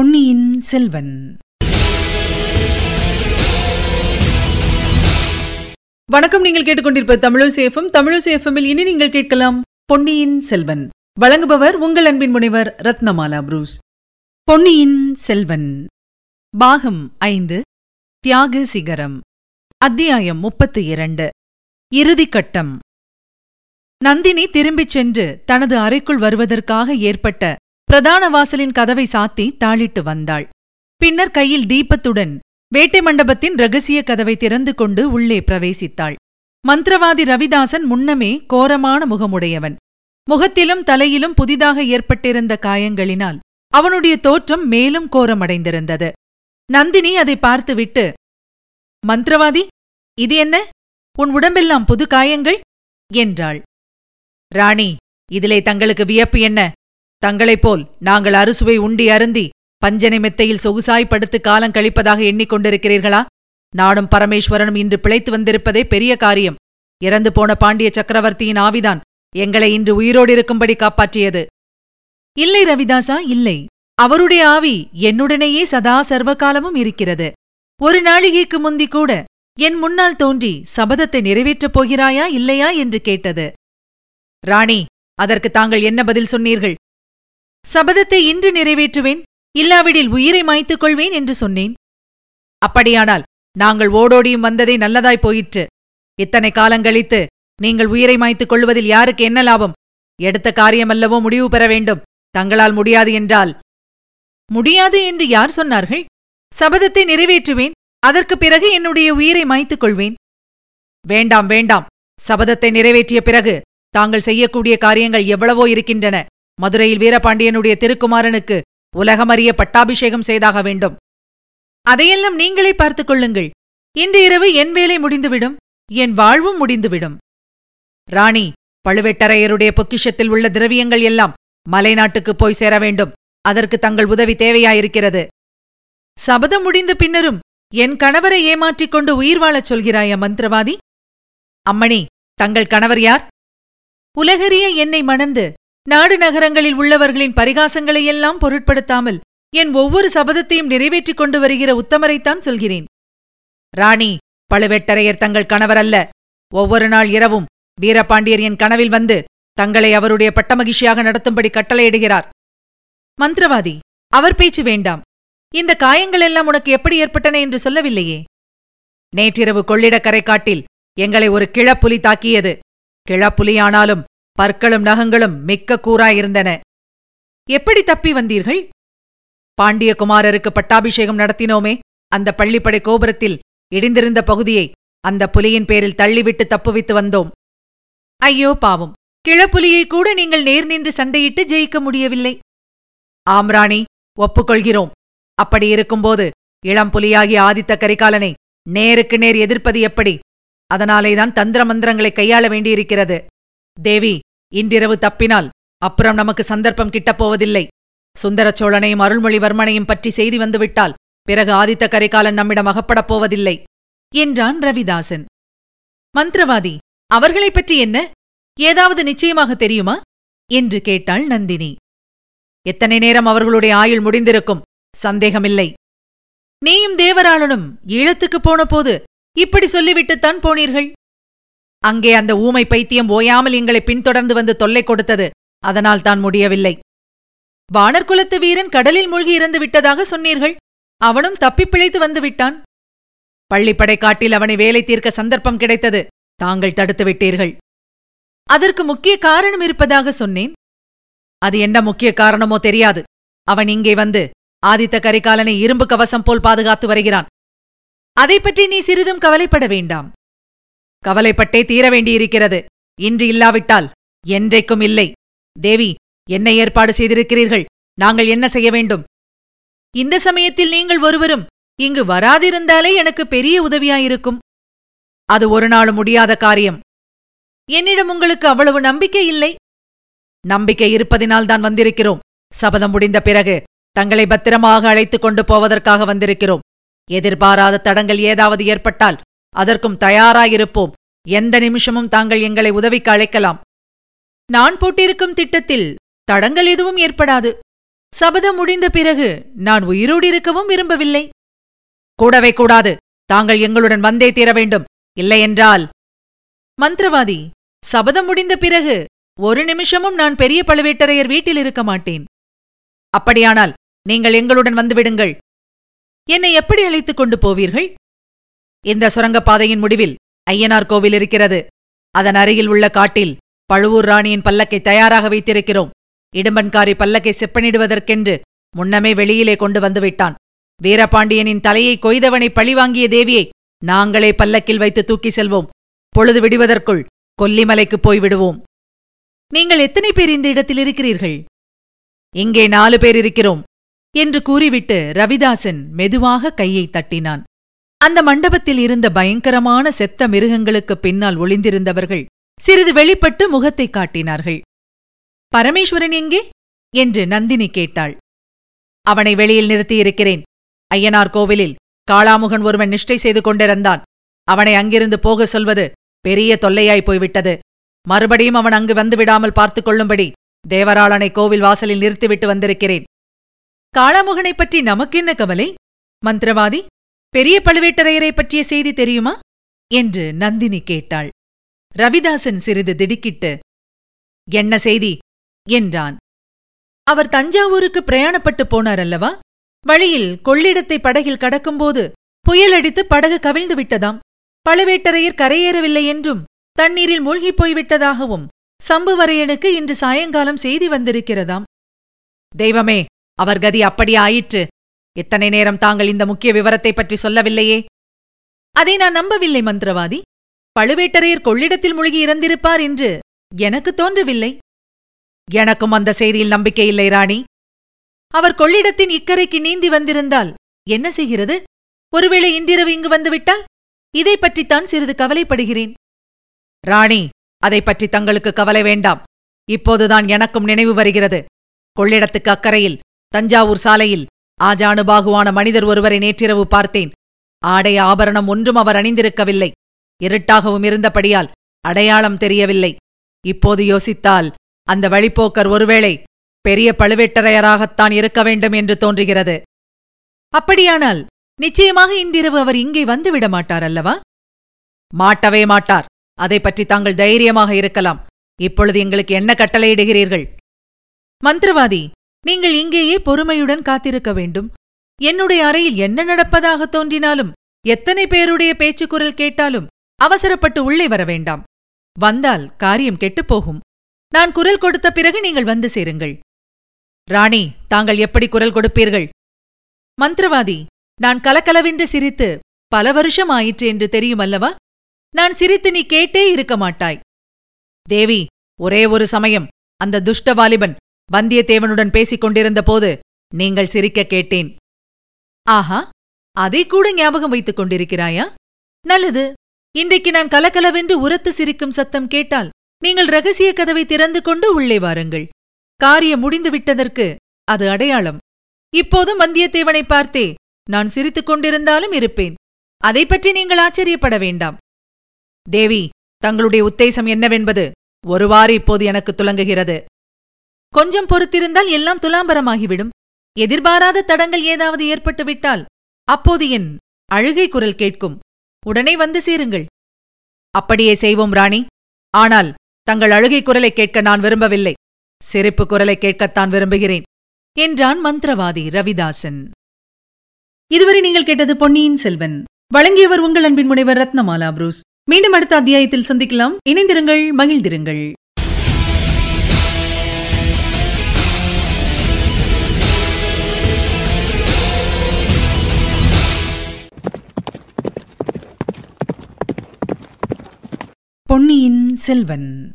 பொன்னியின் செல்வன். வணக்கம் நீங்கள் கேட்டுக்கொண்டிருப்ப தமிழசேஃபம் தமிழசேஃபமில் இனி நீங்கள் கேட்கலாம் பொன்னியின் செல்வன். வழங்குபவர் உங்கள் அன்பின் முனைவர் ரத்னமாலா புரூஸ். பொன்னியின் செல்வன். பாகம் ஐந்து தியாக சிகரம். அத்தியாயம் முப்பத்து இரண்டு. இறுதிக்கட்டம். நந்தினி திரும்பிச் சென்று தனது அறைக்குள் வருவதற்காக ஏற்பட்ட பிரதான வாசலின் கதவை சாத்தி தாளிட்டு வந்தாள். பின்னர் கையில் தீபத்துடன் வேட்டை மண்டபத்தின் ரகசிய கதவை திறந்து கொண்டு உள்ளே பிரவேசித்தாள். மந்திரவாதி ரவிதாசன் முன்னமே கோரமான முகமுடையவன். முகத்திலும் தலையிலும் புதிதாக ஏற்பட்டிருந்த காயங்களினால் அவனுடைய தோற்றம் மேலும் கோரமடைந்திருந்தது. நந்தினி அதை பார்த்துவிட்டு மந்திரவாதி இது என்ன? உன் உடம்பெல்லாம் புது காயங்கள்? என்றாள். ராணி இதிலே தங்களுக்கு வியப்பு என்ன? தங்களைப் போல் நாங்கள் அறுசுவை உண்டி அருந்தி பஞ்சனை மெத்தையில் சொகுசாய் படுத்து காலம் கழிப்பதாக எண்ணிக்கொண்டிருக்கிறீர்களா? நாடும் பரமேஸ்வரனும் இன்று பிழைத்து வந்திருப்பதே பெரிய காரியம். இறந்து போன பாண்டிய சக்கரவர்த்தியின் ஆவிதான் எங்களை இன்று உயிரோடு இருக்கும்படி காப்பாற்றியது. இல்லை ரவிதாசா இல்லை. அவருடைய ஆவி என்னுடனேயே சதா சர்வகாலமும் இருக்கிறது. ஒரு நாழிகைக்கு முந்தி கூட என் முன்னால் தோன்றி சபதத்தை நிறைவேற்றப் போகிறாயா இல்லையா என்று கேட்டது. ராணி அதற்கு தாங்கள் என்ன பதில் சொன்னீர்கள்? சபதத்தை இன்று நிறைவேற்றுவேன் இல்லாவிடில் உயிரை மாய்த்துக் கொள்வேன் என்று சொன்னேன். அப்படியானால் நாங்கள் ஓடோடியும் வந்ததே நல்லதாய் போயிற்று. இத்தனை காலங்கழித்து நீங்கள் உயிரை மாய்த்துக் கொள்வதில் யாருக்கு என்ன லாபம்? எடுத்த காரியமல்லவோ முடிவு பெற வேண்டும். தங்களால் முடியாது என்றால். முடியாது என்று யார் சொன்னார்கள்? சபதத்தை நிறைவேற்றுவேன் அதற்குப் பிறகு என்னுடைய உயிரை மாய்த்துக் கொள்வேன். வேண்டாம் வேண்டாம். சபதத்தை நிறைவேற்றிய பிறகு தாங்கள் செய்யக்கூடிய காரியங்கள் எவ்வளவோ இருக்கின்றன. மதுரையில் வீரபாண்டியனுடைய திருக்குமாரனுக்கு உலகமறிய பட்டாபிஷேகம் செய்தாக வேண்டும். அதையெல்லாம் நீங்களே பார்த்துக் கொள்ளுங்கள். இன்று இரவு என் வேலை முடிந்துவிடும் என் வாழ்வும் முடிந்துவிடும். ராணி பழுவேட்டரையருடைய பொக்கிஷத்தில் உள்ள திரவியங்கள் எல்லாம் மலைநாட்டுக்குப் போய் சேர வேண்டும். அதற்கு தங்கள் உதவி தேவையாயிருக்கிறது. சபதம் முடிந்த பின்னரும் என் கணவரை ஏமாற்றிக் கொண்டு உயிர் வாழச் சொல்கிறாயா மந்திரவாதி? அம்மணி தங்கள் கணவர் யார்? உலகறிய என்னை மணந்து நாடு நகரங்களில் உள்ளவர்களின் பரிகாசங்களையெல்லாம் பொருட்படுத்தாமல் என் ஒவ்வொரு சபதத்தையும் நிறைவேற்றிக் கொண்டு வருகிற உத்தமரைத்தான் சொல்கிறேன். ராணி பழுவேட்டரையர் தங்கள் கணவர் அல்ல. ஒவ்வொரு நாள் இரவும் வீரபாண்டியர் என் கனவில் வந்து தங்களை அவருடைய பட்டமகிழ்ச்சியாக நடத்தும்படி கட்டளையிடுகிறார். மந்திரவாதி அவர் பேச்சு வேண்டாம். இந்த காயங்கள் எல்லாம் உனக்கு எப்படி ஏற்பட்டன என்று சொல்லவில்லையே? நேற்றிரவு கொள்ளிடக்கரை காட்டில் எங்களை ஒரு கிளப்புலி தாக்கியது. கிளப்புலியானாலும் பற்களும் நகங்களும் மிக்க கூறாயிருந்தன. எப்படி தப்பி வந்தீர்கள்? பாண்டியகுமாரருக்கு பட்டாபிஷேகம் நடத்தினோமே. அந்த பள்ளிப்படை கோபுரத்தில் இடிந்திருந்த பகுதியை அந்த புலியின் பேரில் தள்ளிவிட்டு தப்புவித்து வந்தோம். ஐயோ பாவம். கிளப்புலியை கூட நீங்கள் நேர் நின்று சண்டையிட்டு ஜெயிக்க முடியவில்லை. ஆம்ராணி ஒப்புக்கொள்கிறோம். அப்படி இருக்கும்போது இளம் புலியாகிய ஆதித்த கரிகாலனை நேருக்கு நேர் எதிர்ப்பது எப்படி? அதனாலேதான் தந்திர மந்திரங்களை கையாள வேண்டியிருக்கிறது. தேவி இன்றிரவு தப்பினால் அப்புறம் நமக்கு சந்தர்ப்பம் கிட்டப்போவதில்லை. சுந்தர சோழனையும் அருள்மொழிவர்மனையும் பற்றி செய்தி வந்துவிட்டால் பிறகு ஆதித்த கரிகாலன் நம்மிடம் அகப்படப் போவதில்லை என்றான் ரவிதாசன். மந்திரவாதி அவர்களைப் பற்றி என்ன? ஏதாவது நிச்சயமாக தெரியுமா? என்று கேட்டாள் நந்தினி. எத்தனை நேரம் அவர்களுடைய ஆயுள் முடிந்திருக்கும்? சந்தேகமில்லை. நீயும் தேவராளனும் ஈழத்துக்குப் போனபோது இப்படி சொல்லிவிட்டுத்தான் போனீர்கள்? அங்கே அந்த ஊமை பைத்தியம் ஓயாமல் எங்களை பின்தொடர்ந்து வந்து தொல்லை கொடுத்தது. அதனால் தான் முடியவில்லை. வானர்குலத்து வீரன் கடலில் மூழ்கி இறந்து விட்டதாக சொன்னீர்கள். அவனும் தப்பிப் பிழைத்து வந்து விட்டான். பள்ளிப்படை காட்டில் அவனை வேலை தீர்க்க சந்தர்ப்பம் கிடைத்தது. தாங்கள் தடுத்து விட்டீர்கள். அதற்கு முக்கிய காரணம் இருப்பதாக சொன்னேன். அது என்ன முக்கிய காரணமோ தெரியாது. அவன் இங்கே வந்து ஆதித்த கரிகாலனை இரும்பு கவசம் போல் பாதுகாத்து வருகிறான். அதை பற்றி நீ சிறிதும் கவலைப்பட வேண்டாம். கவலைப்பட்டே தீர வேண்டியிருக்கிறது. இன்று இல்லாவிட்டால் என்றைக்கும் இல்லை. தேவி என்ன ஏற்பாடு செய்திருக்கிறீர்கள். நாங்கள் என்ன செய்ய வேண்டும்? இந்த சமயத்தில் நீங்கள் ஒருவரும் இங்கு வராதிருந்தாலே எனக்கு பெரிய உதவியாயிருக்கும். அது ஒரு நாளும் முடியாத காரியம். என்னிடம் உங்களுக்கு அவ்வளவு நம்பிக்கை இல்லை? நம்பிக்கை இருப்பதினால்தான் வந்திருக்கிறோம். சபதம் முடிந்த பிறகு தங்களை பத்திரமாக அழைத்துக் கொண்டு போவதற்காக வந்திருக்கிறோம். எதிர்பாராத தடங்கள் ஏதாவது ஏற்பட்டால் அதற்கும் தயாராயிருப்போம். எந்த நிமிஷமும் தாங்கள் எங்களை உதவிக்கு அழைக்கலாம். நான் போட்டிருக்கும் திட்டத்தில் தடங்கள் எதுவும் ஏற்படாது. சபதம் முடிந்த பிறகு நான் உயிரோடு இருக்கவும் விரும்பவில்லை. கூடவே கூடாது. தாங்கள் எங்களுடன் வந்தே தீர வேண்டும். இல்லையென்றால் மந்திரவாதி சபதம் முடிந்த பிறகு ஒரு நிமிஷமும் நான் பெரிய பழுவேட்டரையர் வீட்டில் இருக்க மாட்டேன். அப்படியானால் நீங்கள் எங்களுடன் வந்துவிடுங்கள் என்னை எப்படி அழைத்துக் கொண்டு போவீர்கள்? இந்த சுரங்கப்பாதையின் முடிவில் ஐயனார் கோவில் இருக்கிறது. அதன் அருகில் உள்ள காட்டில் பழுவூர் ராணியின் பல்லக்கை தயாராக வைத்திருக்கிறோம். இடும்பன்காரி பல்லக்கை செப்பனிடுவதற்கென்று முன்னமே வெளியிலே கொண்டு வந்துவிட்டான். வீரபாண்டியனின் தலையை கொய்தவனை பழிவாங்கிய தேவியை நாங்களே பல்லக்கில் வைத்து தூக்கி செல்வோம். பொழுது விடுவதற்குள் கொல்லிமலைக்குப் போய் விடுவோம். நீங்கள் எத்தனை பேர் இந்த இடத்தில் இருக்கிறீர்கள்? இங்கே நாலு பேர் இருக்கிறோம் என்று கூறிவிட்டு ரவிதாசன் மெதுவாக கையை தட்டினான். அந்த மண்டபத்தில் இருந்த பயங்கரமான செத்த மிருகங்களுக்குப் பின்னால் ஒளிந்திருந்தவர்கள் சிறிது வெளிப்பட்டு முகத்தை காட்டினார்கள். பரமேஸ்வரன் எங்கே? என்று நந்தினி கேட்டாள். அவனை வெளியில் நிறுத்தியிருக்கிறேன். ஐயனார் கோவிலில் காளாமுகன் ஒருவன் நிஷ்டை செய்து கொண்டிருந்தான். அவனை அங்கிருந்து போக சொல்வது பெரிய தொல்லையாய் போய்விட்டது. மறுபடியும் அவன் அங்கு வந்து விடாமல் பார்த்துக் கொள்ளும்படி தேவராளனை கோவில் வாசலில் நிறுத்திவிட்டு வந்திருக்கிறேன். காளாமுகனைப் பற்றி நமக்கென்ன கவலை? மந்திரவாதி பெரிய பழுவேட்டரையரை பற்றிய செய்தி தெரியுமா? என்று நந்தினி கேட்டாள். ரவிதாசன் சிறிது திடுக்கிட்டு என்ன செய்தி? என்றான். அவர் தஞ்சாவூருக்கு பிரயாணப்பட்டு போனார் அல்லவா? வழியில் கொள்ளிடத்தை படகில் கடக்கும்போது புயலடித்து படகு கவிழ்ந்து விட்டதாம். பழுவேட்டரையர் கரையேறவில்லை என்றும் தண்ணீரில் மூழ்கிப் போய்விட்டதாகவும் சம்புவரையனுக்கு இன்று சாயங்காலம் செய்தி வந்திருக்கிறதாம். தெய்வமே அவர் கதி அப்படியாயிற்று. இத்தனை நேரம் தாங்கள் இந்த முக்கிய விவரத்தை பற்றி சொல்லவில்லையே. அதை நான் நம்பவில்லை மந்திரவாதி. பழுவேட்டரையர் கொள்ளிடத்தில் முழுகி இறந்திருப்பார் என்று எனக்கு தோன்றவில்லை. எனக்கும் அந்த செய்தியில் நம்பிக்கை இல்லை ராணி. அவர் கொள்ளிடத்தின் இக்கரைக்கு நீந்தி வந்திருந்தால் என்ன செய்கிறது? ஒருவேளை இன்றிரவு இங்கு வந்துவிட்டால்? இதை பற்றித்தான் சிறிது கவலைப்படுகிறேன். ராணி அதை பற்றி தங்களுக்கு கவலை வேண்டாம். இப்போதுதான் எனக்கும் நினைவு வருகிறது. கொள்ளிடத்துக்கு அக்கறையில் தஞ்சாவூர் சாலையில் ஆஜானுபாகுவான மனிதர் ஒருவரை நேற்றிரவு பார்த்தேன். ஆடை ஆபரணம் ஒன்றும் அவர் அணிந்திருக்கவில்லை. இருட்டாகவும் இருந்தபடியால் அடையாளம் தெரியவில்லை. இப்போது யோசித்தால் அந்த வழிப்போக்கர் ஒருவேளை பெரிய பழுவேட்டரையராகத்தான் இருக்க வேண்டும் என்று தோன்றுகிறது. அப்படியானால் நிச்சயமாக இன்றிரவு அவர் இங்கே வந்துவிட மாட்டார் அல்லவா? மாட்டவே மாட்டார். அதை பற்றி தாங்கள் தைரியமாக இருக்கலாம். இப்பொழுது எங்களுக்கு என்ன கட்டளையிடுகிறீர்கள்? மந்திரவாதி நீங்கள் இங்கேயே பொறுமையுடன் காத்திருக்க வேண்டும். என்னுடைய அறையில் என்ன நடப்பதாக தோன்றினாலும் எத்தனை பேருடைய பேச்சுக்குரல் கேட்டாலும் அவசரப்பட்டு உள்ளே வர வேண்டாம். வந்தால் காரியம் கெட்டுப்போகும் நான் குரல் கொடுத்த பிறகு நீங்கள் வந்து சேருங்கள். ராணி தாங்கள் எப்படி குரல் கொடுப்பீர்கள்? மந்திரவாதி நான் கலக்கலவென்று சிரித்து பல வருஷம் ஆயிற்று என்று தெரியுமல்லவா நான் சிரித்து நீ கேட்டே இருக்க மாட்டாய். தேவி ஒரே ஒரு சமயம் அந்த துஷ்ட வாலிபன் வந்தியத்தேவனுடன் பேசிக் கொண்டிருந்த போது நீங்கள் சிரிக்க கேட்டேன். ஆஹா அதை கூட ஞாபகம் வைத்துக் கொண்டிருக்கிறாயா? நல்லது. இன்றைக்கு நான் கலகலவென்று உரத்து சிரிக்கும் சத்தம் கேட்டால் நீங்கள் ரகசிய கதவை திறந்து கொண்டு உள்ளே வாருங்கள். காரியம் முடிந்து விட்டதற்கு அது அடையாளம். இப்போதும் வந்தியத்தேவனை பார்த்தே நான் சிரித்துக் கொண்டிருந்தாலும் இருப்பேன். அதை பற்றி நீங்கள் ஆச்சரியப்பட வேண்டாம். தேவி தங்களுடைய உத்தேசம் என்னவென்பது ஒருவாறு இப்போது எனக்கு துலங்குகிறது. கொஞ்சம் பொறுத்திருந்தால் எல்லாம் துலாம்பரமாகிவிடும். எதிர்பாராத தடங்கள் ஏதாவது ஏற்பட்டுவிட்டால் அப்போது என் அழுகை குரல் கேட்கும். உடனே வந்து சேருங்கள். அப்படியே செய்வோம் ராணி. ஆனால் தங்கள் அழுகை குரலை கேட்க நான் விரும்பவில்லை. சிரிப்பு குரலை கேட்கத்தான் விரும்புகிறேன் என்றான் மந்திரவாதி ரவிதாசன். இதுவரை நீங்கள் கேட்டது பொன்னியின் செல்வன். வழங்கியவர் உங்கள் அன்பின் முனைவர் ரத்னமாலா புரூஸ். மீண்டும் அடுத்த அத்தியாயத்தில் சந்திக்கலாம். இணைந்திருங்கள் மகிழ்ந்திருங்கள். பொன்னியின் செல்வன்.